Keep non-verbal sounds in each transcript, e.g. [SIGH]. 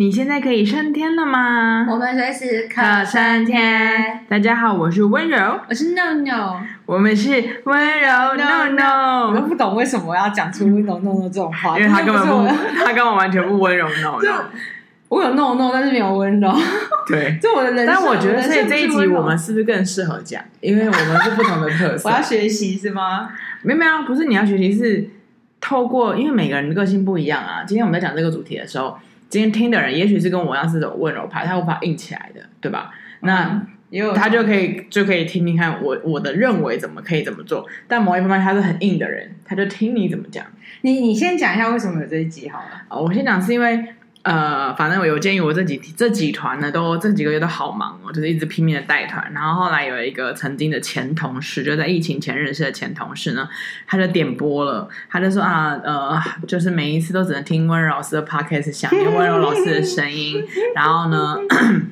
你现在可以升天了吗？我们随时可升天。大家好，我是温柔，我是 No No，我们是温柔 No No。我都不懂为什么要讲出温柔 No No 这种话，因为他根本不，[LAUGHS] 他根本完全不温柔 No No。我有 No No，但是没有温柔。对，[LAUGHS] 就我的人。但我觉得，所以这一集我们是不是更适合讲？因为我们是不同的特色。我要学习是吗？没有没有，不是你要学习，是透过因为每个人的个性不一样啊。今天我们在讲这个主题的时候。今天听的人，也许是跟我一样是这种温柔派，他无法硬起来的，对吧？那他就可以就可以听听看我我的认为怎么可以怎么做。但某一方面他是很硬的人，他就听你怎么讲。你你先讲一下为什么有这一集好了。哦，我先讲是因为。呃，反正我有建议，我这几这几团呢，都这几个月都好忙哦，就是一直拼命的带团。然后后来有一个曾经的前同事，就在疫情前认识的前同事呢，他就点播了，他就说啊，呃，就是每一次都只能听温柔老师的 podcast，想念温柔老师的声音。然后呢，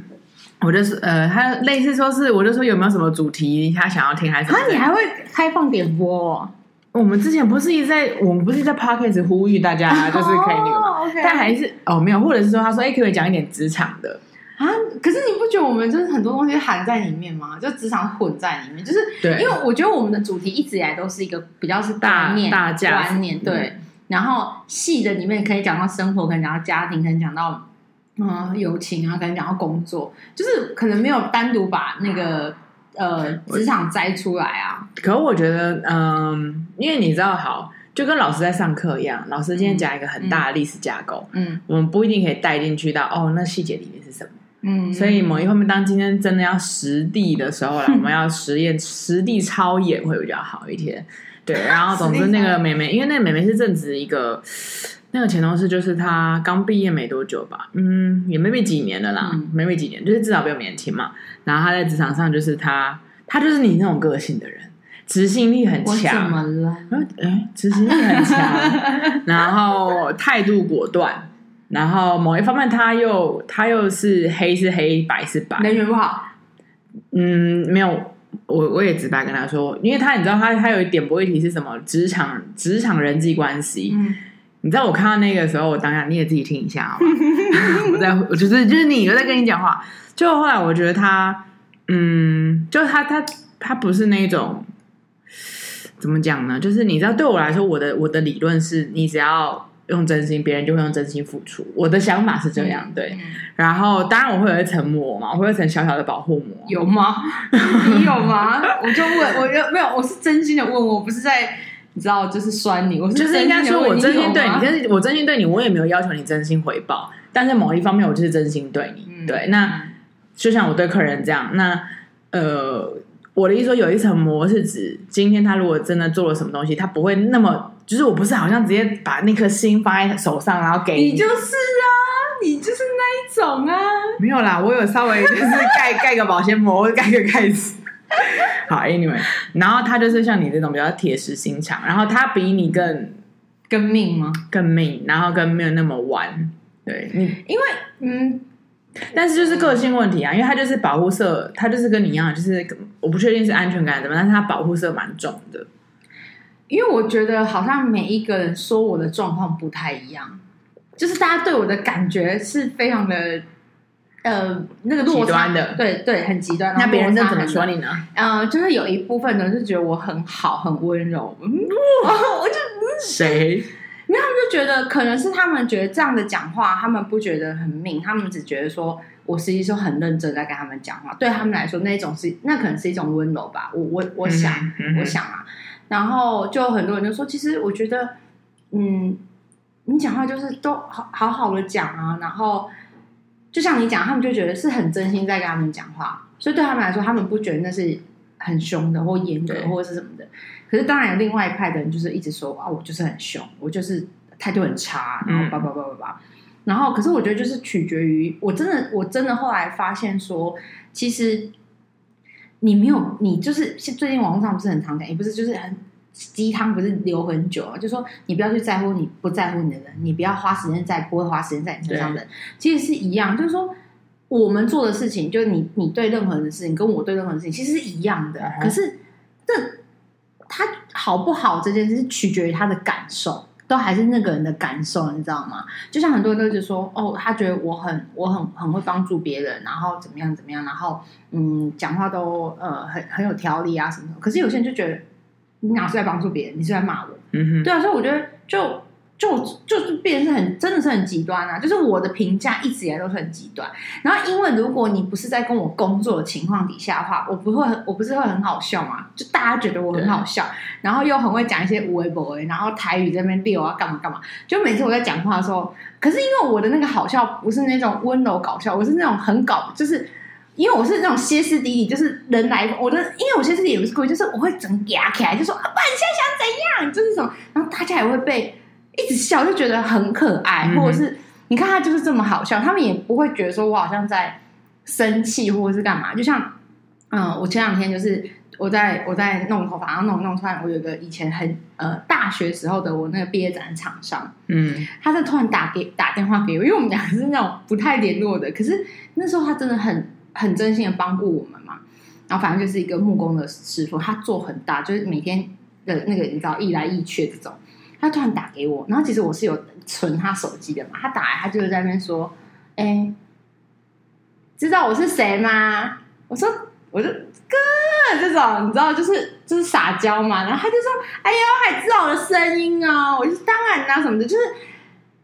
[LAUGHS] 我就是呃，他类似说是，我就说有没有什么主题他想要听，还是啊，你还会开放点播哦？我们之前不是一直在，我们不是在 podcast 呼吁大家，[LAUGHS] 就是可以那个吗？Oh, okay. 但还是哦，没有，或者是说，他说，哎，可以讲一点职场的啊？可是你不觉得我们就是很多东西含在里面吗？就职场混在里面，就是对，因为我觉得我们的主题一直以来都是一个比较是大大家观念，对。嗯、然后细的里面可以讲到生活，可能讲到家庭，可能讲到嗯友情啊，可能讲到工作，就是可能没有单独把那个。呃，职场摘出来啊！可我觉得，嗯，因为你知道，好，就跟老师在上课一样，老师今天讲一个很大的历史架构，嗯，我们不一定可以带进去到哦，那细节里面是什么？嗯，所以某一方面，当今天真的要实地的时候了，[LAUGHS] 我们要实验实地操演会比较好一点。对，然后总之那个妹妹，因为那个妹妹是正值一个。那个前同事就是他刚毕业没多久吧，嗯，也没没几年了啦，没没、嗯、几年，就是至少比我年轻嘛。然后他在职场上就是他，他就是你那种个性的人，执行力很强。怎么了？哎，执行力很强，[LAUGHS] 然后态度果断，然后某一方面他又他又是黑是黑，白是白，人缘不好。嗯，没有，我我也直白跟他说，因为他你知道他他有一点播一题是什么？职场职场人际关系。嗯你知道我看到那个时候，我当下你也自己听一下好吗？[LAUGHS] 我在，我就是就是你，又在跟你讲话。就后来我觉得他，嗯，就他他他不是那种怎么讲呢？就是你知道，对我来说，我的我的理论是你只要用真心，别人就会用真心付出。我的想法是这样，对。然后当然我会有一层膜嘛，我会有一层小小的保护膜，有吗？[LAUGHS] 你有吗？我就问，我就没有，我是真心的问，我不是在。你知道，就是酸你，我是就是应该说，我真心对你，但是我真心对你，我也没有要求你真心回报。但是某一方面，我就是真心对你。嗯、对，那就像我对客人这样。那呃，我的意思说，有一层膜是指，今天他如果真的做了什么东西，他不会那么，就是我不是好像直接把那颗心放在手上，然后给你。你就是啊，你就是那一种啊。没有啦，我有稍微就是盖盖个保鲜膜，盖个盖子。[LAUGHS] 好，Anyway，然后他就是像你这种比较铁石心肠，然后他比你更更命吗？更命，然后更没有那么玩。对你，因为嗯，但是就是个性问题啊，因为他就是保护色，他就是跟你一样，就是我不确定是安全感怎么，但是他保护色蛮重的。因为我觉得好像每一个人说我的状况不太一样，就是大家对我的感觉是非常的。呃，那个落差的，对对，很极端。那别人怎么说你呢？呃，就是有一部分人是觉得我很好，很温柔。嗯，[LAUGHS] 我就谁？因为他们就觉得，可能是他们觉得这样的讲话，他们不觉得很命，他们只觉得说我实际上很认真在跟他们讲话。对他们来说，那种是那可能是一种温柔吧。我我我想，我想啊。然后就很多人就说，其实我觉得，嗯，你讲话就是都好好好的讲啊，然后。就像你讲，他们就觉得是很真心在跟他们讲话，所以对他们来说，他们不觉得那是很凶的或严格或者是什么的。可是当然有另外一派的人，就是一直说啊，我就是很凶，我就是态度很差，然后叭叭叭叭叭。然后，可是我觉得就是取决于，我真的我真的后来发现说，其实你没有，你就是最近网络上不是很常讲，也不是就是很。鸡汤不是留很久啊，就说你不要去在乎你不在乎你的人，你不要花时间在不会花时间在你身上的人，其实是一样。就是说，我们做的事情，就是你你对任何人的事情，跟我对任何人的事情，其实是一样的。Uh. 可是这他好不好这件事，取决于他的感受。都还是那个人的感受，你知道吗？就像很多人都是说，哦，他觉得我很我很很会帮助别人，然后怎么样怎么样，然后嗯，讲话都呃很很有条理啊什么的。可是有些人就觉得，你哪是在帮助别人，你是在骂我。嗯哼，对啊，所以我觉得就。就就是变成是很真的是很极端啊！就是我的评价一直以来都是很极端。然后，因为如果你不是在跟我工作的情况底下的话，我不会我不是会很好笑嘛？就大家觉得我很好笑，然后又很会讲一些无为不为，然后台语在那边溜啊，干嘛干嘛。就每次我在讲话的时候，可是因为我的那个好笑不是那种温柔搞笑，我是那种很搞，就是因为我是那种歇斯底里，就是人来我的，因为我歇斯底里也不是故意，就是我会整压起来，就说啊，不然你现在想怎样？就是这种，然后大家也会被。一直笑就觉得很可爱，或者是你看他就是这么好笑，他们也不会觉得说我好像在生气或者是干嘛。就像嗯，我前两天就是我在我在弄头发，然后弄弄突然我有一个以前很呃大学时候的我那个毕业展的厂商，嗯，他就突然打给打电话给我，因为我们俩是那种不太联络的，可是那时候他真的很很真心的帮助我们嘛。然后反正就是一个木工的师傅，他做很大，就是每天的那个你知道，一来一去这种。他突然打给我，然后其实我是有存他手机的嘛。他打来，他就是在那边说：“哎、知道我是谁吗？”我说：“我就哥这种，你知道，就是就是撒娇嘛。”然后他就说：“哎呦，还知道我的声音哦。”我就当然啦，什么的，就是，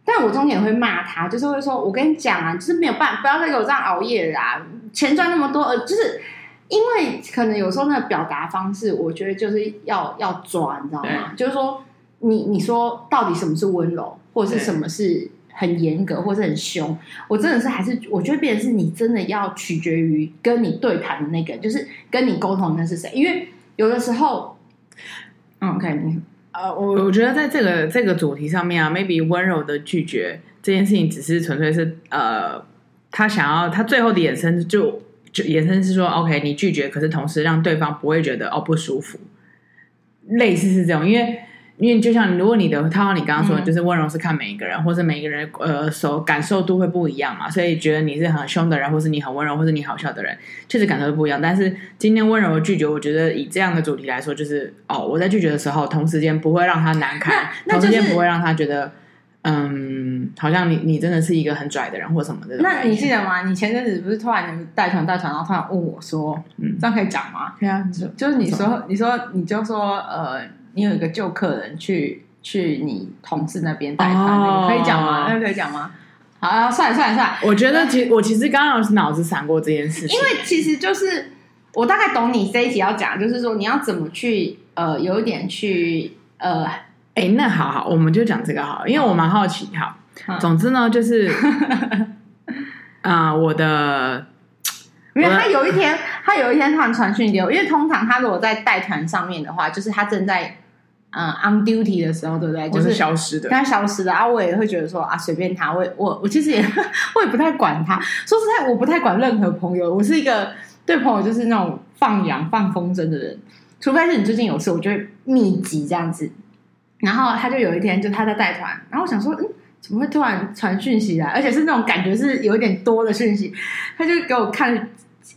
但我中间也会骂他，就是会说：“我跟你讲啊，就是没有办法，不要再给我这样熬夜啦，钱赚那么多，呃，就是因为可能有时候那个表达方式，我觉得就是要要抓，你知道吗？就是说。”你你说到底什么是温柔，或者是什么是很严格，或者是很凶？我真的是还是我觉得，变成是你真的要取决于跟你对谈的那个，就是跟你沟通的那是谁？因为有的时候，嗯，OK，你呃，我我觉得在这个这个主题上面啊，maybe 温柔的拒绝这件事情，只是纯粹是呃，他想要他最后的衍生就就衍生是说，OK，你拒绝，可是同时让对方不会觉得哦不舒服，类似是这种，因为。因为就像如果你的套，你刚刚说的就是温柔是看每一个人，嗯、或是每一个人呃手感受度会不一样嘛，所以觉得你是很凶的人，或是你很温柔，或是你好笑的人，确实感受都不一样。但是今天温柔的拒绝，我觉得以这样的主题来说，就是哦，我在拒绝的时候，同时间不会让他难堪，同时间不会让他觉得嗯，好像你你真的是一个很拽的人或什么的。那你记得吗？你前阵子不是突然带团带团，然后突然问我说，嗯，这样可以讲吗？对啊，就就是你说你说你就说呃。你有一个旧客人去去你同事那边带团，哦、可以讲吗？那可以讲吗？好啊，算了算了算了。我觉得其我其实刚刚是脑子闪过这件事情，因为其实就是我大概懂你这一集要讲，就是说你要怎么去呃，有一点去呃，哎，那好好，我们就讲这个好，因为我蛮好奇。哈，嗯、总之呢，就是啊、[LAUGHS] 呃，我的。因为他有一天，他有一天突然传讯给我，因为通常他如果在带团上面的话，就是他正在嗯 on duty 的时候，对不对？就是消失的，他消失的啊！我也会觉得说啊，随便他，我我我其实也 [LAUGHS] 我也不太管他。说实在，我不太管任何朋友，我是一个对朋友就是那种放羊放风筝的人，除非是你最近有事，我就会密集这样子。然后他就有一天，就他在带团，然后我想说，嗯。怎么会突然传讯息来？而且是那种感觉是有一点多的讯息，他就给我看，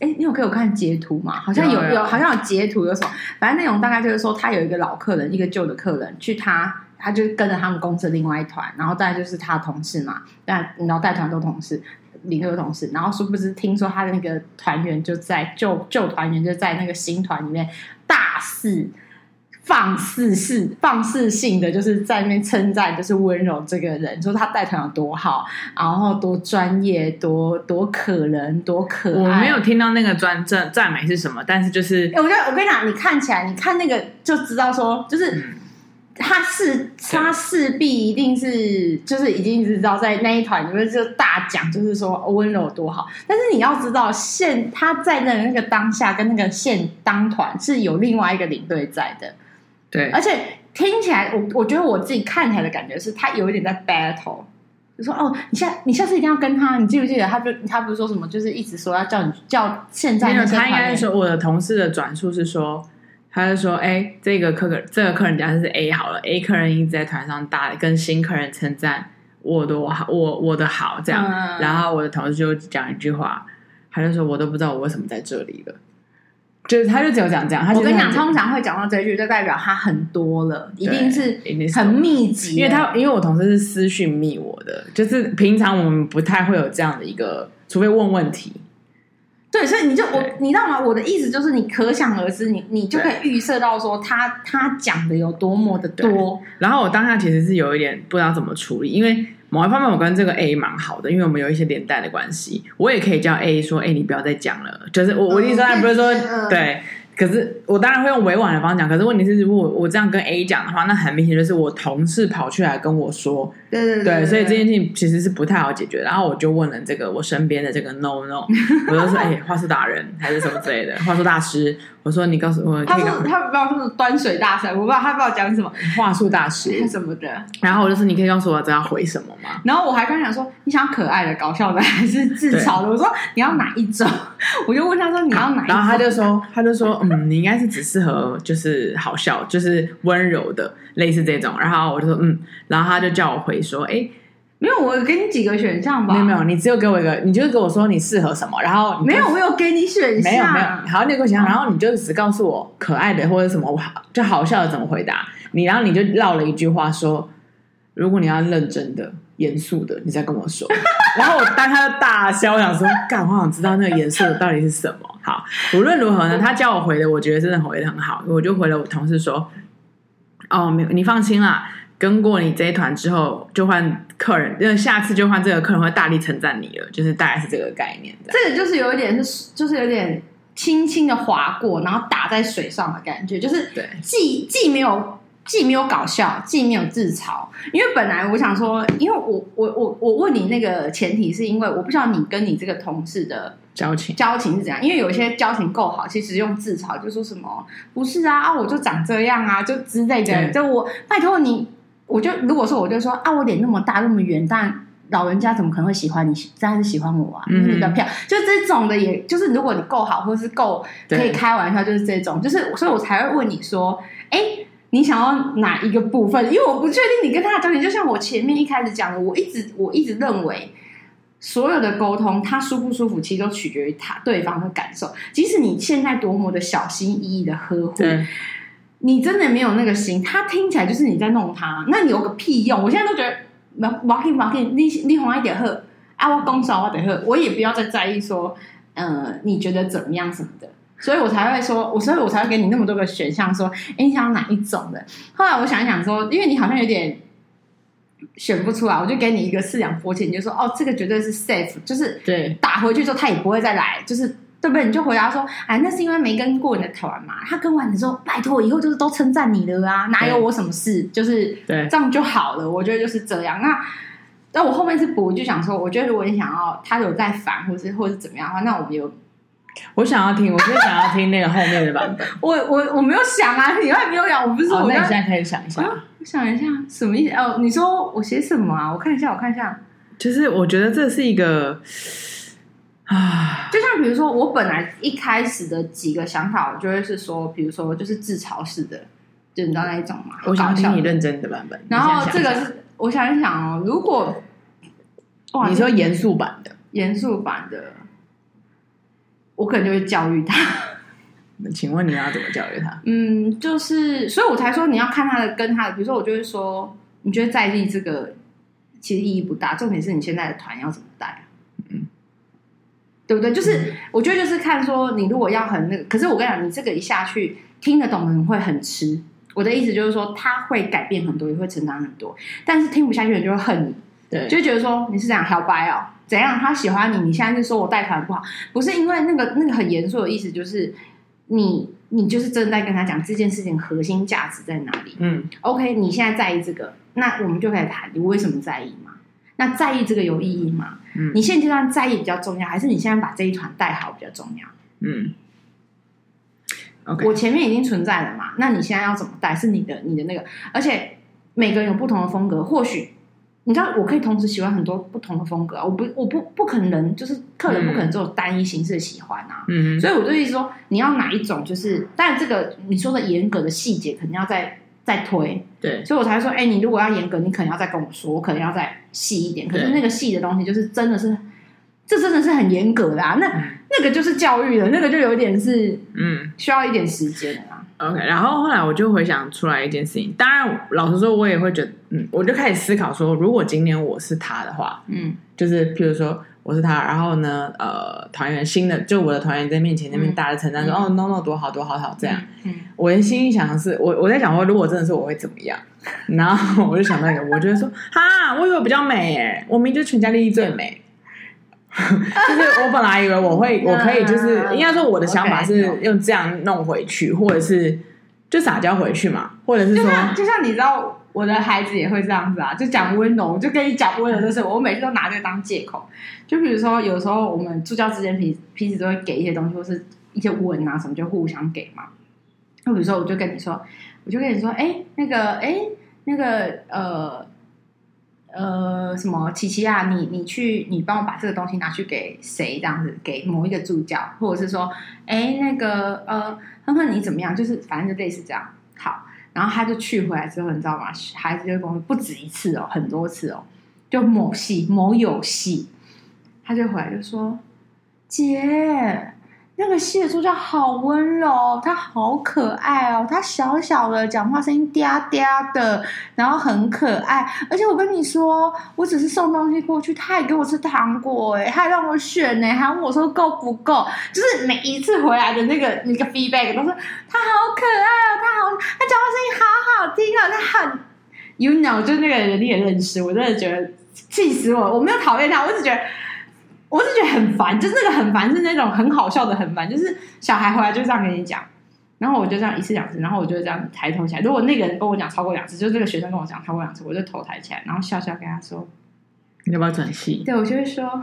哎，你有给我看截图吗？好像有有，好像有截图有什么？反正内容大概就是说，他有一个老客人，一个旧的客人，去他，他就跟着他们公司另外一团，然后再就是他的同事嘛，但然后带团都同事，领队的同事，然后殊不知听说他的那个团员就在旧旧团员就在那个新团里面大肆。放肆式、放肆性的，就是在那边称赞，就是温柔这个人，说他带团有多好，然后多专业，多多可人，多可爱。我没有听到那个专赞赞美是什么，但是就是，我觉得我跟你讲，你看起来，你看那个就知道说，就是、嗯、他是他势必一定是，就是已经知道在那一团里面就大讲，就是说温柔多好。但是你要知道，现他在那那个当下跟那个现当团是有另外一个领队在的。对，而且听起来，我我觉得我自己看起来的感觉是，他有一点在 battle，就说哦，你下你下次一定要跟他，你记不记得？他不他不是说什么，就是一直说要叫你叫现在没有。他应该是说，我的同事的转述是说，他就说，哎，这个客人这个客人假设是 A 好了，A 客人一直在团上大跟新客人称赞我的我好我我的好这样，嗯、然后我的同事就讲一句话，他就说，我都不知道我为什么在这里了。就是他就只有讲这样。他我跟你讲，通常会讲到这句，就代表他很多了，一定是很密集。因为他因为我同事是私讯密我的，就是平常我们不太会有这样的一个，除非问问题。对，所以你就我，你知道吗？我的意思就是，你可想而知，你你就可以预设到说他，他他讲的有多么的多。然后我当下其实是有一点不知道怎么处理，因为某一方面我跟这个 A 蛮好的，因为我们有一些连带的关系，我也可以叫 A 说：“哎，你不要再讲了。”就是我我的意思不是说、嗯、对。可是我当然会用委婉的方式讲，可是问题是，如果我这样跟 A 讲的话，那很明显就是我同事跑去来跟我说，对对对，对，对，所以这件事情其实是不太好解决。然后我就问了这个我身边的这个 No No，[LAUGHS] 我就说，哎、欸，话术达人还是什么之类的，话术大师。我说你告诉我，他说他不知道是端水大师，我不知道他不知道讲什么话术大师 [LAUGHS] 什么的。然后我就说，你可以告诉我这要回什么吗？然后我还跟他讲说，你想可爱的、搞笑的还是自嘲的？我说你要哪一种？我就问他说你要哪一种？然后他就说 [LAUGHS] 他就说嗯，你应该是只适合就是好笑，就是温柔的，类似这种。然后我就说嗯，然后他就叫我回说，哎。没有，我给你几个选项吧。没有没有，你只有给我一个，你就是跟我说你适合什么，然后没有，我有给你选项。没有没有，好，你给我选项，然后你就只告诉我可爱的或者什么好就好笑的怎么回答。你然后你就绕了一句话说，如果你要认真的、严肃的，你再跟我说。[LAUGHS] 然后我当他的大笑，我想说，干，我想知道那个严肃的到底是什么。好，无论如何呢，他叫我回的，我觉得真的回的很好，我就回了我同事说，哦，没有，你放心啦。跟过你这一团之后，就换客人，因为下次就换这个客人会大力称赞你了，就是大概是这个概念。这个就是有一点是，就是有点轻轻的划过，然后打在水上的感觉，就是对，既既没有既没有搞笑，既没有自嘲。因为本来我想说，因为我我我我问你那个前提是因为我不知道你跟你这个同事的交情交情是怎样，因为有些交情够好，其实用自嘲就说什么不是啊啊，我就长这样啊，就之类的，就我拜托你。我就如果说我就说啊，我脸那么大那么圆，但老人家怎么可能会喜欢你？当然是喜欢我啊，因为你比较漂亮。就这种的也，也就是如果你够好，或是够可以开玩笑，就是这种，就是所以我才会问你说，哎，你想要哪一个部分？因为我不确定你跟他的交流。就像我前面一开始讲的，我一直我一直认为，所有的沟通，他舒不舒服，其实都取决于他对方的感受。即使你现在多么的小心翼翼的呵护。你真的没有那个心，他听起来就是你在弄他，那你有个屁用？我现在都觉得，毛毛 k 你你红一点喝，啊，我公少我得喝，我也不要再在意说，呃，你觉得怎么样什么的，所以我才会说，我所以我才会给你那么多个选项，说，哎，你想要哪一种的？后来我想一想说，因为你好像有点选不出来，我就给你一个四两拨千，你就说，哦，这个绝对是 safe，就是对，打回去之后他也不会再来，就是。对不对？你就回答说：“哎，那是因为没跟过你的团嘛。他跟完你说，拜托，以后就是都称赞你的啊，哪有我什么事？就是对，这样就好了。我觉得就是这样。那那我后面是补，就想说，我觉得如果你想要他有在烦，或是或是怎么样的话，那我们有，我想要听，[LAUGHS] 我就想要听那个后面的版本。[LAUGHS] 我我我没有想啊，你还没有讲，我不是说、哦、那你现在可以想一下，啊、我想一下什么意思？哦，你说我写什么啊？我看一下，我看一下。就是我觉得这是一个。[SIGHS] ”啊，就像比如说，我本来一开始的几个想法，我就会是说，比如说就是自嘲式的，就你知道那一种嘛。我想听你认真的版本。然后这个是我想一想哦，如果你说严肃版的，严肃版的，我可能就会教育他。[LAUGHS] 那请问你要怎么教育他？嗯，就是，所以我才说你要看他的跟他的，比如说，我就会说，你觉得在意这个其实意义不大，重点是你现在的团要怎么带。嗯对不对？就是我觉得就是看说你如果要很那个，可是我跟你讲，你这个一下去听得懂的人会很吃。我的意思就是说，他会改变很多，也会成长很多。但是听不下去的人就会恨你，对，就会觉得说你是这样好白哦，怎样？他喜欢你，你现在就说我带团不好，不是因为那个那个很严肃的意思，就是你你就是真的在跟他讲这件事情核心价值在哪里。嗯，OK，你现在在意这个，那我们就可以谈你为什么在意嘛？那在意这个有意义吗？嗯，你现阶段在意比较重要，还是你现在把这一团带好比较重要？嗯，OK，我前面已经存在了嘛，那你现在要怎么带？是你的你的那个，而且每个人有不同的风格，或许你知道，我可以同时喜欢很多不同的风格，我不我不不可能就是客人不可能只有单一形式的喜欢啊，嗯，所以我就意思说，你要哪一种？就是，但这个你说的严格的细节，肯定要再。再推，对，所以我才说，哎、欸，你如果要严格，你可能要再跟我说，我可能要再细一点。可是那个细的东西，就是真的是，这真的是很严格的啊。那那个就是教育了，那个就有点是嗯，需要一点时间的啦。OK，然后后来我就回想出来一件事情，当然老实说，我也会觉得，嗯，我就开始思考说，如果今年我是他的话，嗯，就是譬如说我是他，然后呢，呃，团员新的，就我的团员在面前那边大的称赞说，哦，no no，多好多好好这样，嗯，我的心里想的是，我我在想说，如果真的是我会怎么样？然后我就想到一个，我就说，哈，我以为我比较美诶，我明明就全家利益最美。[LAUGHS] 就是我本来以为我会，我可以，就是应该说我的想法是用这样弄回去，或者是就撒娇回去嘛，或者是说，就像，你知道，我的孩子也会这样子啊，就讲温柔，就跟你讲温柔的时候，我每次都拿这个当借口。就比如说，有时候我们助教之间彼彼此都会给一些东西，或是一些吻啊什么，就互相给嘛。那比如说，我就跟你说，我就跟你说，哎，那个，哎，那个，呃。呃，什么琪琪啊，你你去，你帮我把这个东西拿去给谁？这样子，给某一个助教，或者是说，哎，那个呃，哼哼，你怎么样？就是反正就类似这样。好，然后他就去回来之后，你知道吗？孩子就跟我说不止一次哦，很多次哦，就某系某有系，他就回来就说，姐。那个系的助教好温柔，他好可爱哦，他小小的，讲话声音嗲嗲的，然后很可爱。而且我跟你说，我只是送东西过去，他还给我吃糖果，哎，他还让我选呢，还问我说够不够。就是每一次回来的那个那个 feedback 都是他好可爱哦，他好，他讲话声音好好听哦，他很，you know，就那个人你也认识，我真的觉得气死我，我没有讨厌他，我只觉得。我是觉得很烦，就是那个很烦，是那种很好笑的很烦，就是小孩回来就这样跟你讲，然后我就这样一次两次，然后我就这样抬头起来。如果那个人跟我讲超过两次，就是这个学生跟我讲超过两次，我就头抬起来，然后笑笑跟他说：“你要不要转系？”对，我就会说：“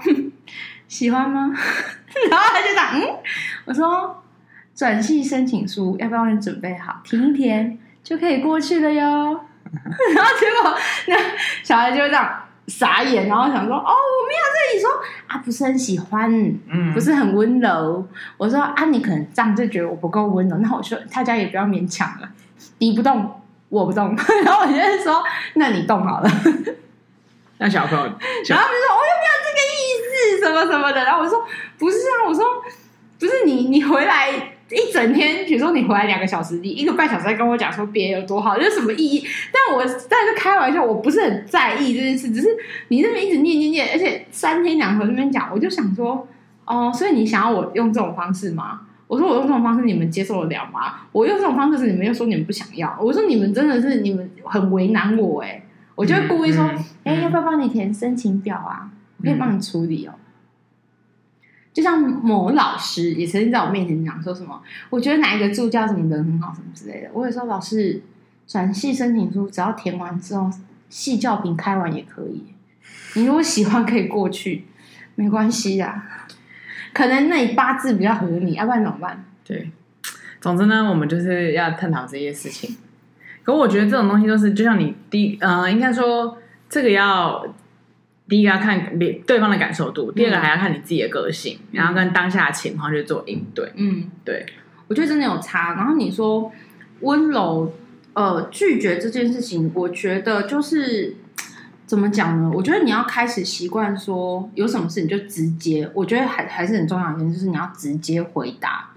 [LAUGHS] 喜欢吗？” [LAUGHS] 然后他就讲：“嗯。”我说：“转系申请书要不要你准备好？填一填就可以过去了哟。[LAUGHS] ”然后结果那小孩就会这样。傻眼，然后想说：“哦，我没有跟你说啊，不是很喜欢，嗯，不是很温柔。”我说：“啊，你可能这样就觉得我不够温柔。”那我说：“大家也不要勉强了，你不动，我不动。[LAUGHS] ”然后我就说：“那你动好了。”那小朋友，[LAUGHS] 然后就说：“我又没有这个意思，什么什么的。”然后我说：“不是啊，我说不是你，你回来。”一整天，比如说你回来两个小时，你一个半小时在跟我讲说别人有多好，这是什么意义？但我但是开玩笑，我不是很在意这件事，只是你那边一直念念念，而且三天两头那边讲，我就想说，哦，所以你想要我用这种方式吗？我说我用这种方式，你们接受得了吗？我用这种方式是你们又说你们不想要，我说你们真的是你们很为难我哎，我就会故意说，哎、嗯嗯欸，要不要帮你填申请表啊？我可以帮你处理哦。就像某老师也曾经在我面前讲说什么，我觉得哪一个助教什么人很好什么之类的。我也说老师转系申请书只要填完之后，系教评开完也可以。你如果喜欢可以过去，没关系呀。可能那八字比较合你，要不然怎么办？对，总之呢，我们就是要探讨这些事情。可我觉得这种东西都是，就像你第一呃，应该说这个要。第一个要看别对方的感受度，第二个还要看你自己的个性，嗯、然后跟当下的情况去做应对。嗯，对，我觉得真的有差。然后你说温柔，呃，拒绝这件事情，我觉得就是怎么讲呢？我觉得你要开始习惯说，有什么事你就直接。我觉得还还是很重要的一点，就是你要直接回答。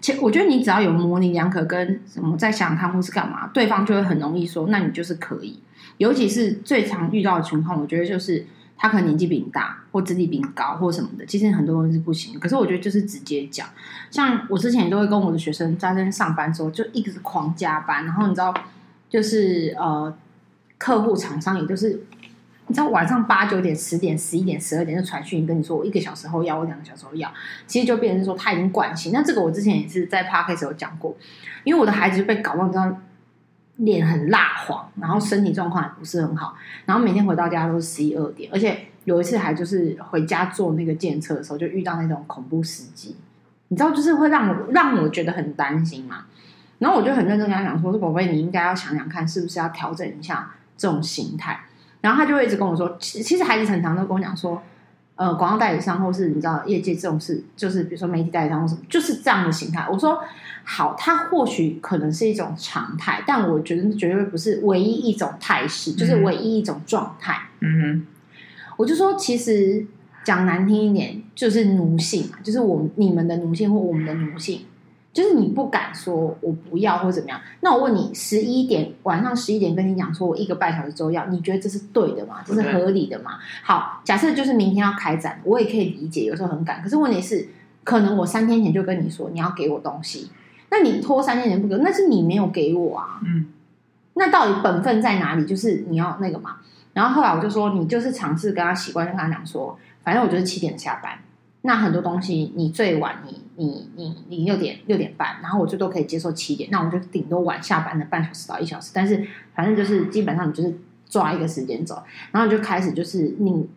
其实我觉得你只要有模棱两可跟什么在想看或是干嘛，对方就会很容易说，那你就是可以。尤其是最常遇到的情况，我觉得就是。他可能年纪比你大，或资历比你高，或什么的，其实很多东西是不行。可是我觉得就是直接讲，像我之前都会跟我的学生在那上班的时候，就一直狂加班，然后你知道，就是呃，客户厂商也就是，你知道晚上八九点、十点、十一点、十二点就传讯跟你说，我一个小时后要，我两个小时后要，其实就变成说他已经惯性。那这个我之前也是在 Podcast 有讲过，因为我的孩子就被搞到你知道。脸很蜡黄，然后身体状况也不是很好，然后每天回到家都是十一二点，而且有一次还就是回家坐那个检测的时候，就遇到那种恐怖司机，你知道，就是会让我让我觉得很担心嘛。然后我就很认真跟他讲说：“说宝贝，你应该要想想看，是不是要调整一下这种形态。”然后他就会一直跟我说：“其其实孩子很常都跟我讲说，呃，广告代理商或是你知道业界这种事，就是比如说媒体代理商或什么，就是这样的形态。”我说。好，它或许可能是一种常态，但我觉得绝对不是唯一一种态势，嗯、就是唯一一种状态。嗯哼，我就说，其实讲难听一点，就是奴性嘛，就是我你们的奴性或我们的奴性，就是你不敢说我不要或怎么样。那我问你，十一点晚上十一点跟你讲说我一个半小时之后要，你觉得这是对的吗？这是合理的吗？好，假设就是明天要开展，我也可以理解，有时候很赶。可是问题是，可能我三天前就跟你说你要给我东西，那你拖三天前不给，那是你没有给我啊。嗯，那到底本分在哪里？就是你要那个嘛。然后后来我就说，你就是尝试跟他习惯，就跟他讲说。反正我就是七点下班，那很多东西你最晚你你你你六点六点半，然后我最多可以接受七点，那我就顶多晚下班的半小时到一小时，但是反正就是基本上你就是抓一个时间走，然后就开始就是你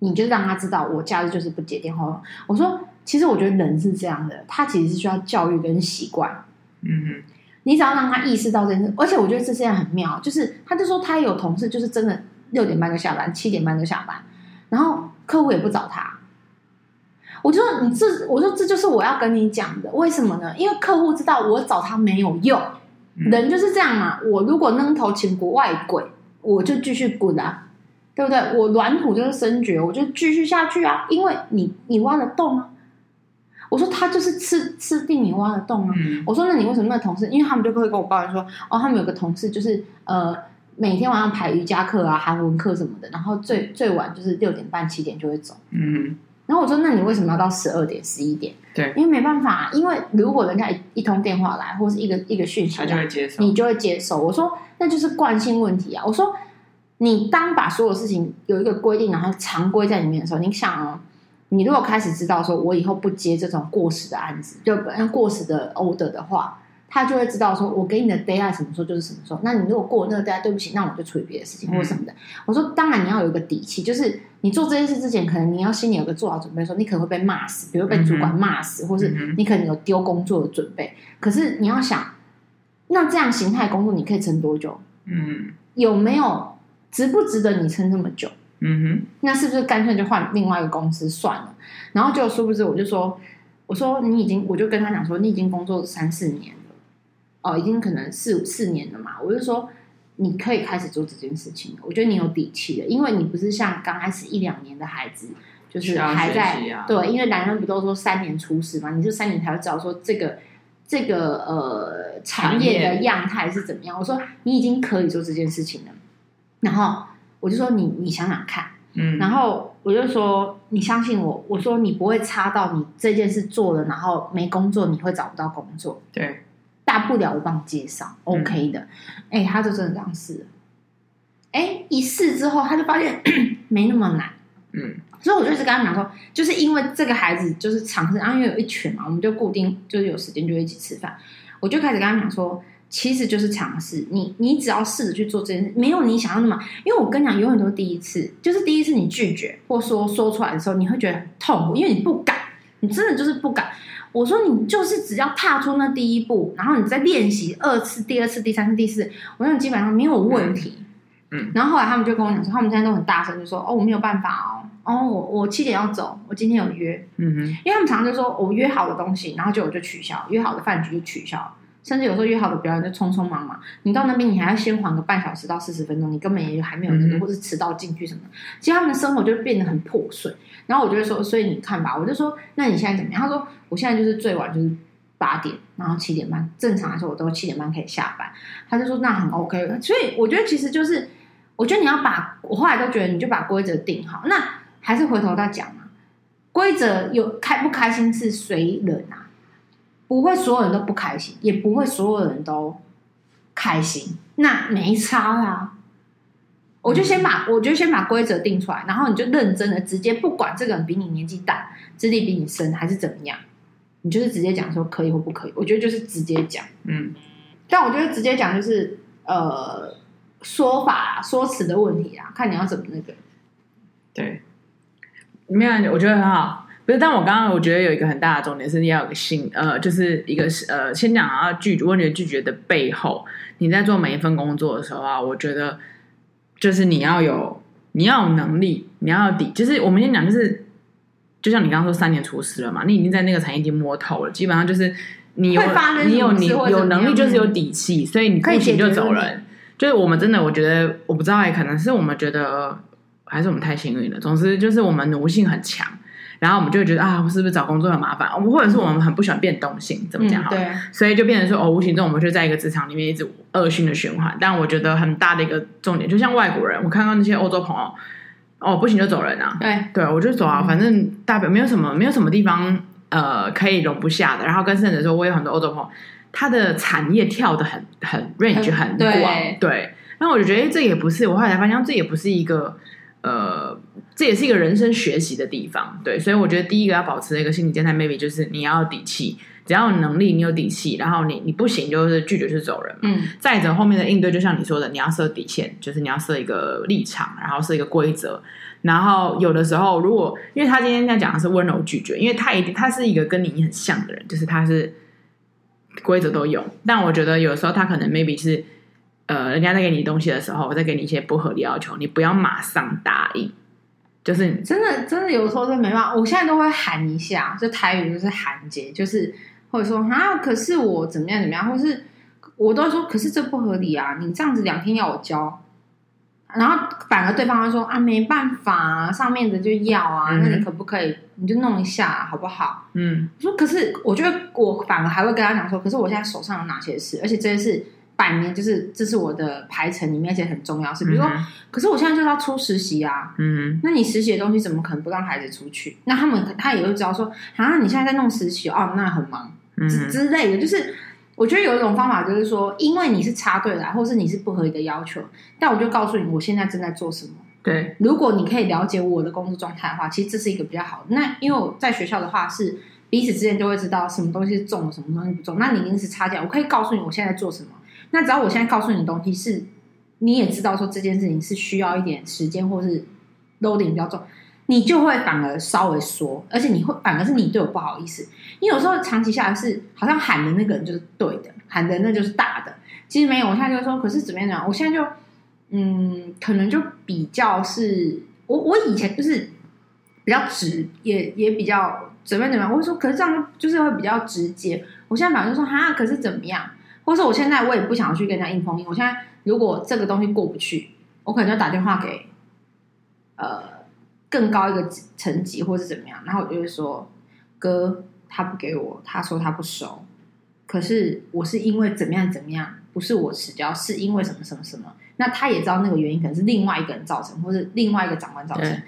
你就让他知道我假日就是不接电话。我说其实我觉得人是这样的，他其实是需要教育跟习惯。嗯哼，你只要让他意识到这件事，而且我觉得这现在很妙，就是他就说他有同事就是真的六点半就下班，七点半就下班，然后。客户也不找他，我就说你这，我说这就是我要跟你讲的，为什么呢？因为客户知道我找他没有用，人就是这样嘛。我如果扔头请国外鬼，我就继续滚啊，对不对？我软土就是深掘，我就继续下去啊。因为你你挖得洞啊？我说他就是吃吃定你挖的洞啊。我说那你为什么那个同事？因为他们就会跟我抱怨说，哦，他们有个同事就是呃。每天晚上排瑜伽课啊、韩文课什么的，然后最最晚就是六点半、七点就会走。嗯，然后我说：“那你为什么要到十二点、十一点？”对，因为没办法，因为如果人家一一通电话来，或是一个一个讯息，他就会接受，你就会接受。我说：“那就是惯性问题啊。”我说：“你当把所有事情有一个规定，然后常规在里面的时候，你想哦，你如果开始知道说我以后不接这种过时的案子，就过时的 order 的话。”他就会知道说，我给你的 deadline 什么时候就是什么时候。那你如果过了那个 deadline，对不起，那我就处理别的事情或者什么的。嗯、我说，当然你要有一个底气，就是你做这件事之前，可能你要心里有个做好准备，说你可能会被骂死，比如被主管骂死，嗯、或是你可能有丢工作的准备。可是你要想，那这样形态工作你可以撑多久？嗯，有没有值不值得你撑这么久？嗯哼，那是不是干脆就换另外一个公司算了？然后就殊不知，我就说，我说你已经，我就跟他讲说，你已经工作三四年。哦，已经可能四五四年了嘛，我就说你可以开始做这件事情。我觉得你有底气了，因为你不是像刚开始一两年的孩子，就是还在、啊、对，因为男人不都说三年出师嘛，你就三年才会知道说这个这个呃产业的样态是怎么样。我说你已经可以做这件事情了，然后我就说你你想想看，嗯，然后我就说你相信我，我说你不会差到你这件事做了，然后没工作，你会找不到工作，对。大不了我帮你介绍，OK 的。哎、他就真的这样试了。哎、欸，一试之后，他就发现 [COUGHS] 没那么难。嗯，所以我就一直跟他讲说，就是因为这个孩子就是尝试，然后因为有一群嘛，我们就固定就是有时间就一起吃饭。我就开始跟他讲说，其实就是尝试。你你只要试着去做这件事，没有你想要那么。因为我跟你讲，永远都是第一次，就是第一次你拒绝或说说出来的时候，你会觉得很痛苦，因为你不敢，你真的就是不敢。我说你就是只要踏出那第一步，然后你再练习二次、第二次、第三次、第四，我说你基本上没有问题。嗯，然后后来他们就跟我讲说，他们现在都很大声，就说哦，我没有办法哦，哦，我我七点要走，我今天有约。嗯哼，因为他们常常就说我约好的东西，然后就我就取消，约好的饭局就取消。甚至有时候约好的表演就匆匆忙忙，你到那边你还要先缓个半小时到四十分钟，你根本也还没有那个，或者迟到进去什么。其实他们的生活就变得很破碎。然后我就会说，所以你看吧，我就说，那你现在怎么样？他说，我现在就是最晚就是八点，然后七点半，正常来说我都七点半可以下班。他就说那很 OK。所以我觉得其实就是，我觉得你要把，我后来都觉得你就把规则定好。那还是回头再讲嘛，规则有开不开心是随人啊。不会所有人都不开心，也不会所有人都开心，那没差啦。我就先把，我就先把规则定出来，然后你就认真的直接，不管这个人比你年纪大，资历比你深，还是怎么样，你就是直接讲说可以或不可以。我觉得就是直接讲，嗯。但我觉得直接讲就是呃说法说辞的问题啊，看你要怎么那个。对，没有，我觉得很好。不是，但我刚刚我觉得有一个很大的重点是，你要有个心，呃，就是一个呃，先讲啊拒绝，问你的拒绝的背后，你在做每一份工作的时候啊，我觉得就是你要有，你要有能力，你要有底，就是我们先讲，就是就像你刚刚说三年厨师了嘛，你已经在那个产业已经摸透了，基本上就是你有你有你有能力，就是有底气，所以你不行就走人。就是我们真的，我觉得我不知道，可能是我们觉得还是我们太幸运了。总之就是我们奴性很强。然后我们就会觉得啊，我是不是找工作很麻烦？我们或者是我们很不喜欢变动性，怎么讲？好、嗯，对，所以就变成说，哦，无形中我们就在一个职场里面一直恶性的循环。但我觉得很大的一个重点，就像外国人，我看到那些欧洲朋友，哦，不行就走人啊。对，对我就走啊，反正大不了没有什么，没有什么地方呃可以容不下的。然后跟甚至说，我有很多欧洲朋友，他的产业跳的很很 range 很广，对。对然后我就觉得，哎，这也不是我后来才发现，这也不是一个。呃，这也是一个人生学习的地方，对，所以我觉得第一个要保持的一个心理状态，maybe 就是你要有底气，只要有能力，你有底气，然后你你不行就是拒绝去走人，嗯，再者后面的应对，就像你说的，你要设底线，就是你要设一个立场，然后设一个规则，然后有的时候如果因为他今天在讲的是温柔拒绝，因为他一定他是一个跟你很像的人，就是他是规则都有，但我觉得有时候他可能 maybe 是。呃，人家在给你东西的时候，我再给你一些不合理要求，你不要马上答应。就是真的，真的有时候真没办法。我现在都会喊一下，就台语就是喊姐，就是或者说啊，可是我怎么样怎么样，或是我都说，可是这不合理啊，你这样子两天要我交，然后反而对方会说啊，没办法啊，上面的就要啊，嗯、那你可不可以你就弄一下好不好？嗯，我说可是我觉得我反而还会跟他讲说，可是我现在手上有哪些事，而且这些事。百年就是这是我的排程里面，而且很重要是，比如说，嗯、可是我现在就是要出实习啊，嗯，那你实习的东西怎么可能不让孩子出去？那他们他也会知道说，啊，你现在在弄实习哦，那很忙，嗯，之之类的。就是我觉得有一种方法，就是说，因为你是插队来，或是你是不合理的要求，但我就告诉你，我现在正在做什么。对，如果你可以了解我的工作状态的话，其实这是一个比较好的。那因为我在学校的话是彼此之间就会知道什么东西是重，什么东西不重。那你一定是差价，我可以告诉你我现在做什么。那只要我现在告诉你的东西是，你也知道说这件事情是需要一点时间，或是 loading 比较重，你就会反而稍微说，而且你会反而是你对我不好意思。你有时候长期下来是好像喊的那个人就是对的，喊的那就是大的。其实没有，我现在就说，可是怎么样呢？我现在就嗯，可能就比较是我我以前就是比较直，也也比较怎么样怎么样。我会说，可是这样就是会比较直接。我现在反正就说哈，可是怎么样？或是我现在我也不想去跟人家硬碰硬。我现在如果这个东西过不去，我可能就打电话给呃更高一个层级，或是怎么样。然后我就会说，哥，他不给我，他说他不收。可是我是因为怎么样怎么样，不是我迟交，是因为什么什么什么。那他也知道那个原因可能是另外一个人造成，或是另外一个长官造成。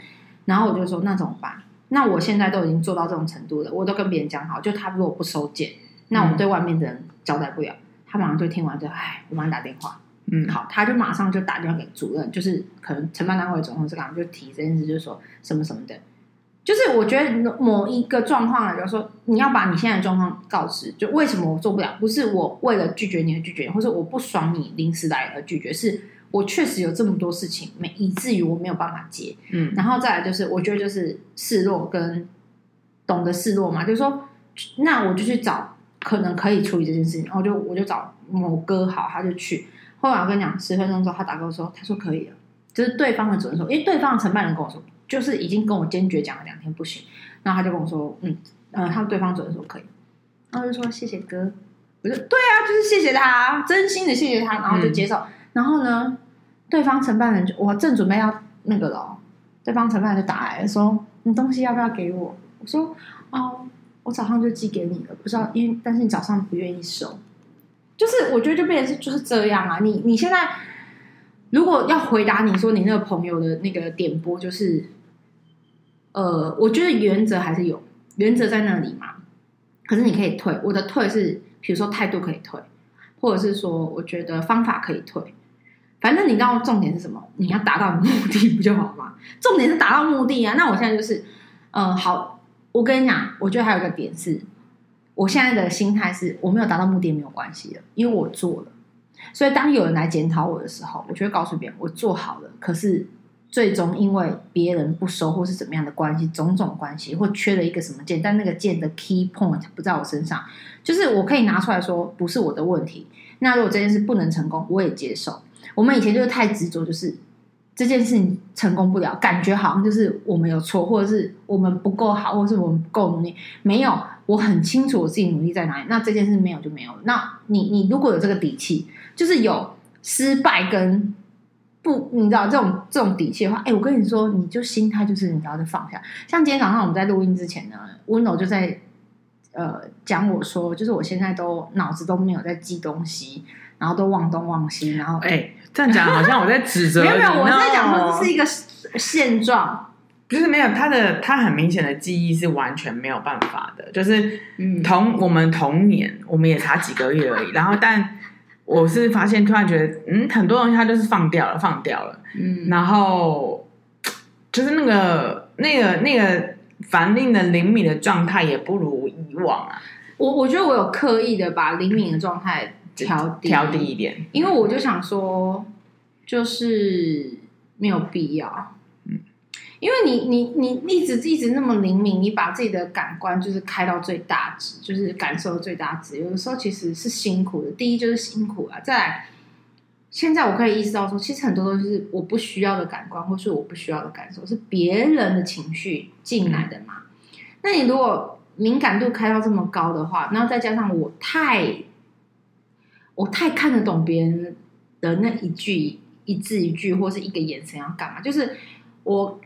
然后我就说，那怎么办？那我现在都已经做到这种程度了，我都跟别人讲好，就他如果不收件，那我们对外面的人交代不了。嗯他马上就听完就，哎，我帮你打电话。嗯，好，他就马上就打电话给主任，就是可能承办单位总公司刚刚就提这件事，就是说什么什么的。就是我觉得某一个状况啊，比如说你要把你现在的状况告知，就为什么我做不了，不是我为了拒绝你而拒绝，或者我不爽你临时来而拒绝，是我确实有这么多事情没，以至于我没有办法接。嗯，然后再来就是，我觉得就是示弱跟懂得示弱嘛，就是说，那我就去找。可能可以处理这件事情，然后就我就找某哥好，他就去。后来我跟你讲，十分钟之后他打给我说，他说可以了，就是对方的主任说，因为对方的承办人跟我说，就是已经跟我坚决讲了两天不行，然后他就跟我说，嗯嗯，他们对方主任说可以，然后就说谢谢哥，我就对啊，就是谢谢他，真心的谢谢他，然后就接受。然后呢，对方承办人就我正准备要那个了，对方承办人就打来说，你东西要不要给我？我说哦。我早上就寄给你了，不知道因为，但是你早上不愿意收，就是我觉得就变成是就是这样啊。你你现在如果要回答你说你那个朋友的那个点播，就是呃，我觉得原则还是有原则在那里嘛。可是你可以退，我的退是比如说态度可以退，或者是说我觉得方法可以退。反正你知道重点是什么？你要达到目的不就好吗？重点是达到目的啊。那我现在就是嗯、好。我跟你讲，我觉得还有一个点是，我现在的心态是我没有达到目的没有关系的，因为我做了。所以当有人来检讨我的时候，我就会告诉别人我做好了。可是最终因为别人不收或是怎么样的关系，种种关系或缺了一个什么件，但那个件的 key point 不在我身上，就是我可以拿出来说不是我的问题。那如果这件事不能成功，我也接受。我们以前就是太执着，就是。这件事情成功不了，感觉好像就是我们有错，或者是我们不够好，或者是我们不够努力。没有，我很清楚我自己努力在哪里。那这件事没有就没有。那你你如果有这个底气，就是有失败跟不，你知道这种这种底气的话，哎，我跟你说，你就心态就是你知道就放下。像今天早上我们在录音之前呢，温柔就在呃讲我说，就是我现在都脑子都没有在记东西，然后都忘东忘西，然后哎，这样讲好像我在指责，没有没有，我在讲说这是一个现状，就是没有他的他很明显的记忆是完全没有办法的，就是同、嗯、我们同年，我们也差几个月而已，然后但。我是发现，突然觉得，嗯，很多东西他就是放掉了，放掉了，嗯，然后就是那个那个那个凡令的灵敏的状态也不如以往啊。我我觉得我有刻意的把灵敏的状态调低调低一点，因为我就想说，就是没有必要。因为你你你一直一直那么灵敏，你把自己的感官就是开到最大值，就是感受最大值。有的时候其实是辛苦的。第一就是辛苦啊，再来，现在我可以意识到说，其实很多东西是我不需要的感官，或是我不需要的感受，是别人的情绪进来的嘛。嗯。那你如果敏感度开到这么高的话，然后再加上我太我太看得懂别人的那一句一字一句，或是一个眼神要干嘛，就是我。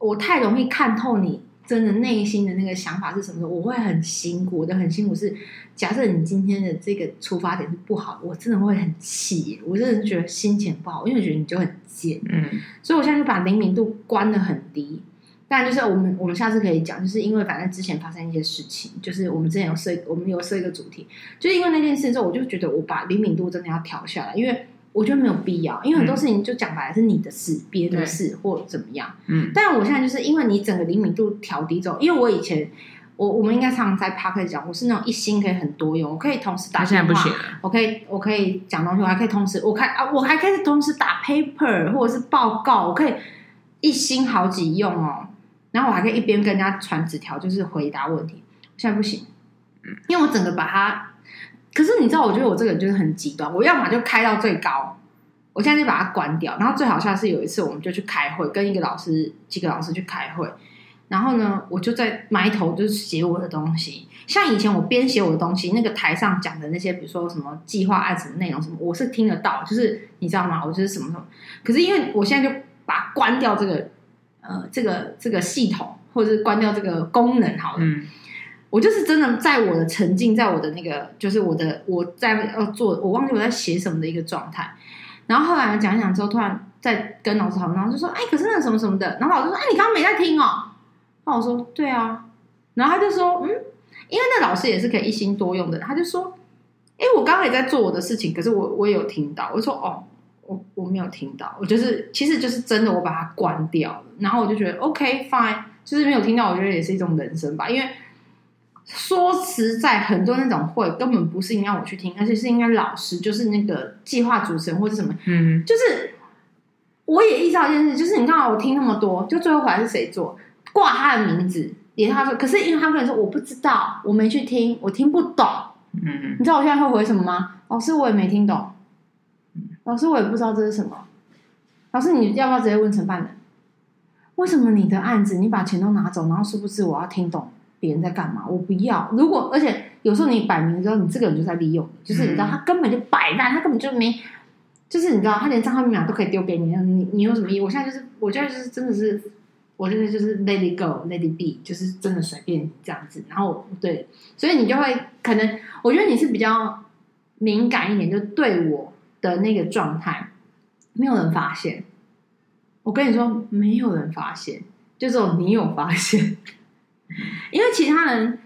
我太容易看透你真的内心的那个想法是什么，我会很辛苦，我的很辛苦是，假设你今天的这个出发点是不好，我真的会很气，我真的觉得心情不好，因为我觉得你就很贱，嗯，所以我现在就把灵敏度关的很低。当然，就是我们我们下次可以讲，就是因为反正之前发生一些事情，就是我们之前有设我们有设一个主题，就是因为那件事之后，我就觉得我把灵敏度真的要调下来，因为。我觉得没有必要，因为很多事情就讲白了是你的事，别、嗯、的事或怎么样。嗯，但我现在就是因为你整个灵敏度调低之后，因为我以前我我们应该常常在 Podcast 讲，我是那种一心可以很多用，我可以同时打电话，现在不行，我可以我可以讲东西，我还可以同时我看啊，我还可以同时打 paper 或者是报告，我可以一心好几用哦。然后我还可以一边跟人家传纸条，就是回答问题。现在不行，因为我整个把它。可是你知道，我觉得我这个人就是很极端。我要么就开到最高，我现在就把它关掉。然后最好笑是有一次，我们就去开会，跟一个老师、几个老师去开会。然后呢，我就在埋头就是写我的东西。像以前我编写我的东西，那个台上讲的那些，比如说什么计划案什么内容什么，我是听得到。就是你知道吗？我就是什么什么。可是因为我现在就把它关掉，这个呃，这个这个系统，或者是关掉这个功能，好了。嗯我就是真的在我的沉浸，在我的那个，就是我的我在要做，我忘记我在写什么的一个状态。然后后来讲一讲之后，突然在跟老师讨论，然后就说：“哎，可是那什么什么的。”然后老师说：“哎，你刚刚没在听哦。”然后我说：“对啊。”然后他就说：“嗯，因为那老师也是可以一心多用的。”他就说：“哎，我刚刚也在做我的事情，可是我我也有听到。”我说：“哦，我我没有听到，我就是其实就是真的，我把它关掉了。”然后我就觉得 OK fine，就是没有听到，我觉得也是一种人生吧，因为。说实在，很多那种会根本不是应该我去听，而且是应该老师，就是那个计划主持人或者什么，嗯，就是我也意识到一件事，就是你看我听那么多，就最后回来是谁做挂他的名字，也是他说，可是因为他跟你说我不知道，我没去听，我听不懂，嗯，你知道我现在会回什么吗？老师我也没听懂，老师我也不知道这是什么，老师你要不要直接问承办人？为什么你的案子你把钱都拿走，然后是不是我要听懂？别人在干嘛？我不要。如果而且有时候你摆明之后，你这个人就在利用，就是你知道他根本就摆烂，他根本就没，就是你知道他连账号密码都可以丢给你，你你有什么意义？我现在就是，我现在就是真的是，我现在就是 let it go，let it be，就是真的随便这样子。然后对，所以你就会可能，我觉得你是比较敏感一点，就对我的那个状态，没有人发现。我跟你说，没有人发现，就只有你有发现。因为其他人，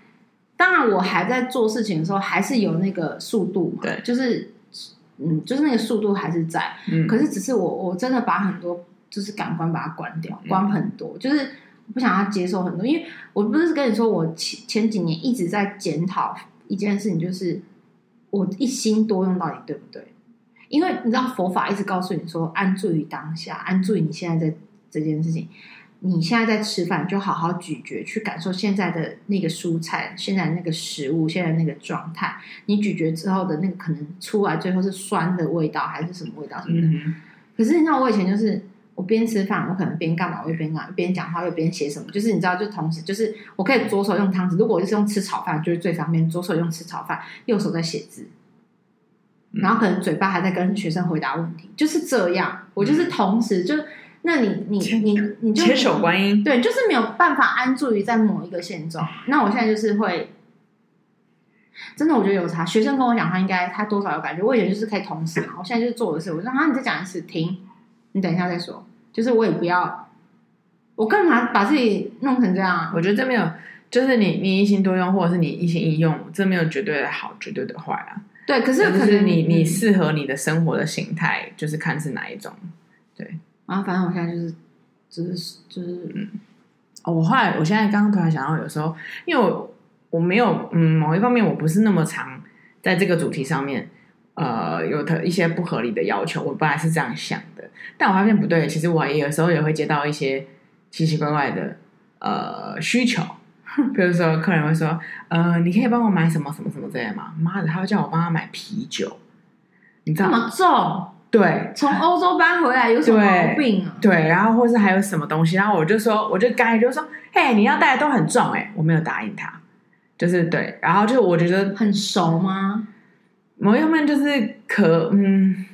当然我还在做事情的时候，还是有那个速度嘛，对，就是，嗯，就是那个速度还是在，嗯，可是只是我我真的把很多就是感官把它关掉，关很多，就是不想要接受很多，因为我不是跟你说，我前前几年一直在检讨一件事情，就是我一心多用到底对不对？因为你知道佛法一直告诉你说，安住于当下，安住于你现在在这件事情。你现在在吃饭，就好好咀嚼，去感受现在的那个蔬菜，现在那个食物，现在那个状态。你咀嚼之后的那个可能出来，最后是酸的味道，还是什么味道什么的。嗯、可是你知道，我以前就是我边吃饭，我可能边干嘛，我一边干，边讲话又边写什么。就是你知道，就同时就是我可以左手用汤匙，如果我就是用吃炒饭，就是最方便，左手用吃炒饭，右手在写字。然后可能嘴巴还在跟学生回答问题，就是这样。我就是同时就，那你你你你就千手观音，对，就是没有办法安住于在某一个现状。那我现在就是会，真的我觉得有差。学生跟我讲，他应该他多少有感觉。我以前就是可以同时嘛，我现在就是做的事。我说啊，你再讲一次，停，你等一下再说。就是我也不要，我干嘛把自己弄成这样？我觉得这没有，就是你你一心多用，或者是你一心一用，这没有绝对的好，绝对的坏啊。对，可是可是你你适合你的生活的形态，嗯、就是看是哪一种。对，然后反正我现在就是，就是就是嗯，哦，我后来我现在刚刚突然想到，有时候因为我我没有嗯某一方面我不是那么常在这个主题上面呃有的一些不合理的要求，我本来是这样想的，但我发现不对，其实我也有时候也会接到一些奇奇怪怪的呃需求。[LAUGHS] 比如说，客人会说：“呃，你可以帮我买什么什么什么之类的吗？”妈的，他会叫我帮他买啤酒，你知道吗？重？对，从欧洲搬回来有什么毛病啊？对，对，然后或是还有什么东西，然后我就说，我就刚才就说：“嘿，你要带的都很重。”哎，我没有答应他，就是对，然后就我觉得很熟吗？某一方面就是可嗯，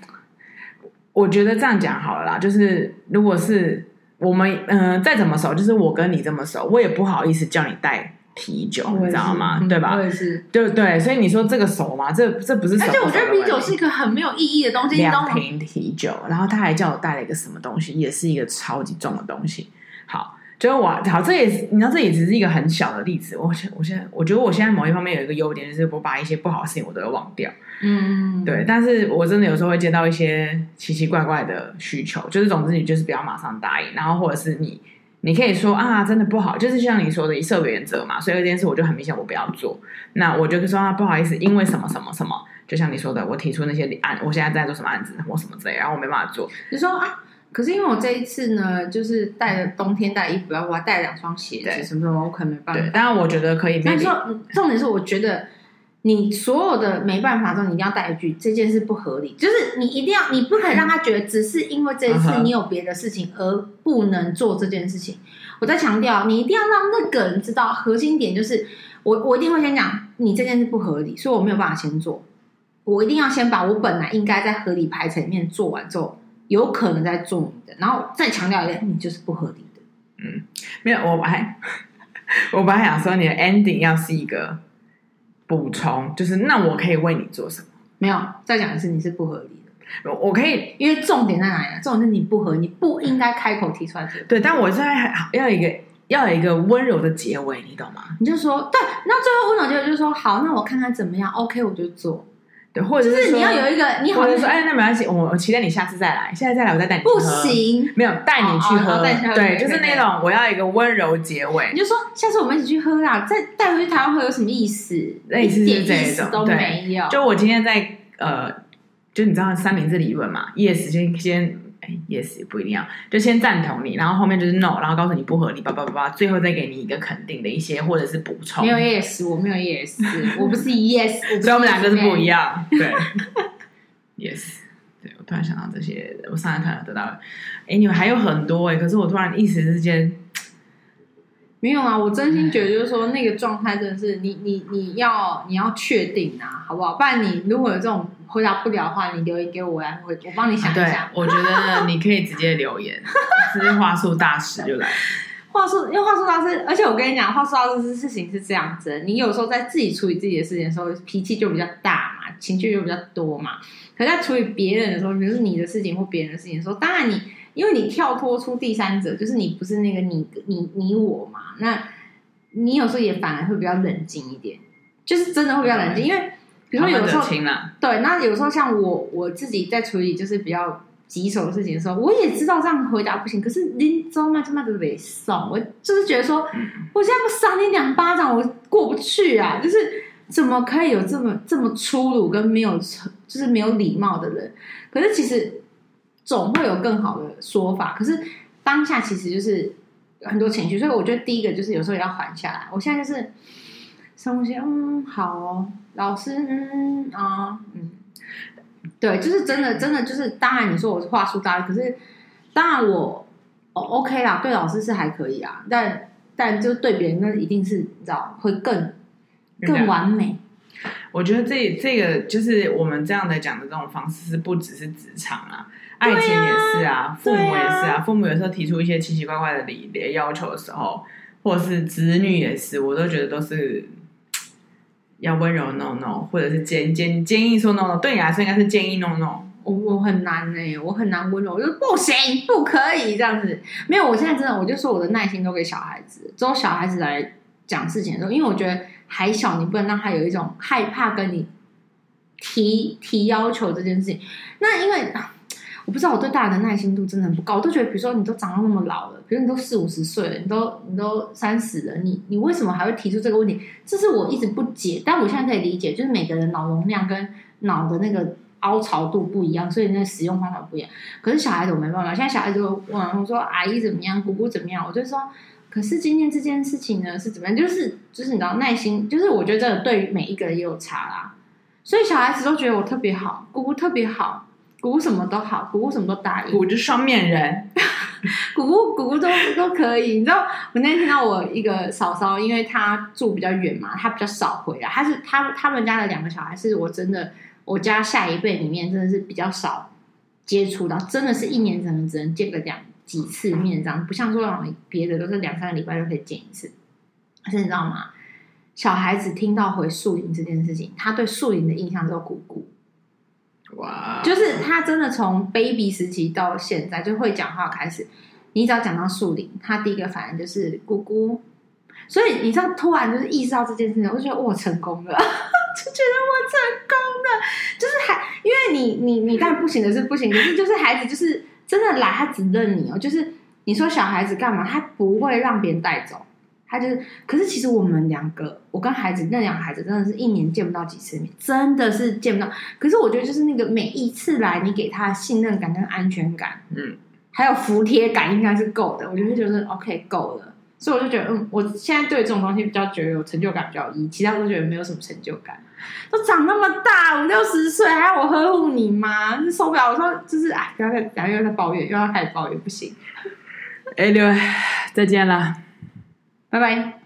我觉得这样讲好了啦，就是如果是。我们嗯、呃，再怎么熟，就是我跟你这么熟，我也不好意思叫你带啤酒，你知道吗？对吧？我也是，对对，所以你说这个熟吗？这这不是熟。而且我觉得啤酒是一个很没有意义的东西。两瓶啤酒，然后他还叫我带了一个什么东西，也是一个超级重的东西。好。就是我好，这也是你知道，这也只是一个很小的例子。我现我现在我觉得我现在某一方面有一个优点，就是我把一些不好的事情我都会忘掉。嗯，对。但是我真的有时候会接到一些奇奇怪怪的需求，就是总之你就是不要马上答应，然后或者是你你可以说啊，真的不好，就是像你说的以设为原则嘛。所以这件事我就很明显我不要做。那我就说啊，不好意思，因为什么什么什么，就像你说的，我提出那些案，我现在在做什么案子或什么之类，然后我没办法做。你说啊。可是因为我这一次呢，就是带了冬天带衣服，然后我还带了两双鞋子，什么什么，我可能没办法。对，当然我觉得可以。但是说重点是，我觉得你所有的没办法之后，你一定要带一句，这件事不合理，就是你一定要，你不可以让他觉得只是因为这一次你有别的事情而不能做这件事情。Uh. 我在强调，你一定要让那个人知道核心点，就是我我一定会先讲你这件事不合理，所以我没有办法先做。我一定要先把我本来应该在合理排程里面做完之后。有可能再做你的，然后再强调一遍，你就是不合理的。嗯，没有，我还 [LAUGHS] 我本来想说你的 ending 要是一个补充，就是那我可以为你做什么？没有，再讲一次，你是不合理的。我可以，因为重点在哪里呢？重点是你不合，你不应该开口提出来这个。对，但我现在还要一个要有一个温柔的结尾，你懂吗？你就说对，那最后温柔结尾就是说好，那我看看怎么样，OK，我就做。对，或者是，就是你要有一个，你好，或者说，哎，那没关系，我我期待你下次再来，下次再来我再带你去喝。不行，没有带你去喝，哦哦、对，就是那种我要一个温柔结尾。你就说下次我们一起去喝啦，再带回去台湾喝有什么意思？类似是这种，意思都没有。就我今天在呃，就你知道三明治理论嘛？Yes，先先。Yes 不一定要，就先赞同你，然后后面就是 No，然后告诉你不合理，叭叭叭叭，最后再给你一个肯定的一些或者是补充。没有 Yes，我没有 Yes，[LAUGHS] 我不是 Yes，所以我们两个是不一样。对，[LAUGHS] Yes，对我突然想到这些，我上一堂得到了。哎，你们还有很多哎，可是我突然一时之间没有啊。我真心觉得就是说那个状态真的是你你你要你要确定啊，好不好？不然你如果有这种。回答不了的话，你留言给我，我来回，我帮你想一下。我觉得你可以直接留言，[LAUGHS] 直接话术大师就来。[LAUGHS] 话术，因为话术大师，而且我跟你讲，话术大师这事情是这样子：你有时候在自己处理自己的事情的时候，脾气就比较大嘛，情绪就比较多嘛。可在处理别人的时候，比如说你的事情或别人的事情的时候，当然你因为你跳脱出第三者，就是你不是那个你你你我嘛，那你有时候也反而会比较冷静一点，就是真的会比较冷静，因为。比如说有时候，对，那有时候像我我自己在处理就是比较棘手的事情的时候，我也知道这样回答不行，可是林周嘛，他妈的没送，我就是觉得说，我现在不赏你两巴掌，我过不去啊！就是怎么可以有这么这么粗鲁跟没有就是没有礼貌的人？可是其实总会有更好的说法。可是当下其实就是很多情绪，所以我觉得第一个就是有时候也要缓下来。我现在就是。深呼吸，嗯，好哦，老师，嗯啊，嗯，对，就是真的，真的就是，当然你说我是话术大，可是当然我哦，OK 啦，对老师是还可以啊，但但就对别人那一定是你知道会更更完美。我觉得这这个就是我们这样的讲的这种方式，是不只是职场啊，爱情也是啊，啊父母也是啊，啊父母有时候提出一些奇奇怪怪的礼的要求的时候，或者是子女也是，我都觉得都是要温柔 no no，或者是建建建议说 no no，对你来说应该是建议 no no。我我很难哎、我很难温柔，我就不行，不可以这样子。没有，我现在真的，我就说我的耐心都给小孩子，只有小孩子来讲事情的时候，因为我觉得还小，你不能让他有一种害怕跟你提提要求这件事情。那因为我不知道我对大人的耐心度真的很不高，我都觉得，比如说你都长到那么老了，比如你都四五十岁了，你都你都三十了，你你为什么还会提出这个问题？这是我一直不解，但我现在可以理解，就是每个人脑容量跟脑的那个。凹槽度不一样，所以那个使用方法不一样。可是小孩子我没办法，现在小孩子问我说：“阿姨怎么样？姑姑怎么样？”我就说：“可是今天这件事情呢是怎么样？就是就是你知道耐心，就是我觉得这对于每一个人也有差啦。所以小孩子都觉得我特别好，姑姑特别好，姑姑什么都好，姑姑什么都答应。姑姑双面人，姑姑姑姑都都可以。你知道我那天听到我一个嫂嫂，因为她住比较远嘛，她比较少回来。她是她他们家的两个小孩，是我真的。我家下一辈里面真的是比较少接触到，真的是一年可能只能见个两几次面这样，不像说别的都是两三个礼拜就可以见一次。可是你知道吗？小孩子听到回树林这件事情，他对树林的印象只有姑姑。哇！就是他真的从 baby 时期到现在就会讲话开始，你只要讲到树林，他第一个反应就是姑姑。所以你知道，突然就是意识到这件事情，我就觉得我成功了。[LAUGHS] 就觉得我成功了，就是还因为你你你当然不行的是不行，可是就是孩子就是真的来，他只认你哦。就是你说小孩子干嘛，他不会让别人带走，他就是。可是其实我们两个，我跟孩子那两个孩子真的是一年见不到几次面，真的是见不到。可是我觉得就是那个每一次来，你给他的信任感跟安全感，嗯，还有服帖感应该是够的。我觉得就是 OK 够了。所以我就觉得，嗯，我现在对这种东西比较觉得有成就感比较一，其他都觉得没有什么成就感。都长那么大，五六十岁，还要我呵护你吗？是受不了。我说，就是哎，不要再，然后又在抱怨，又要开始抱怨，不行。哎，六，再见了，拜拜。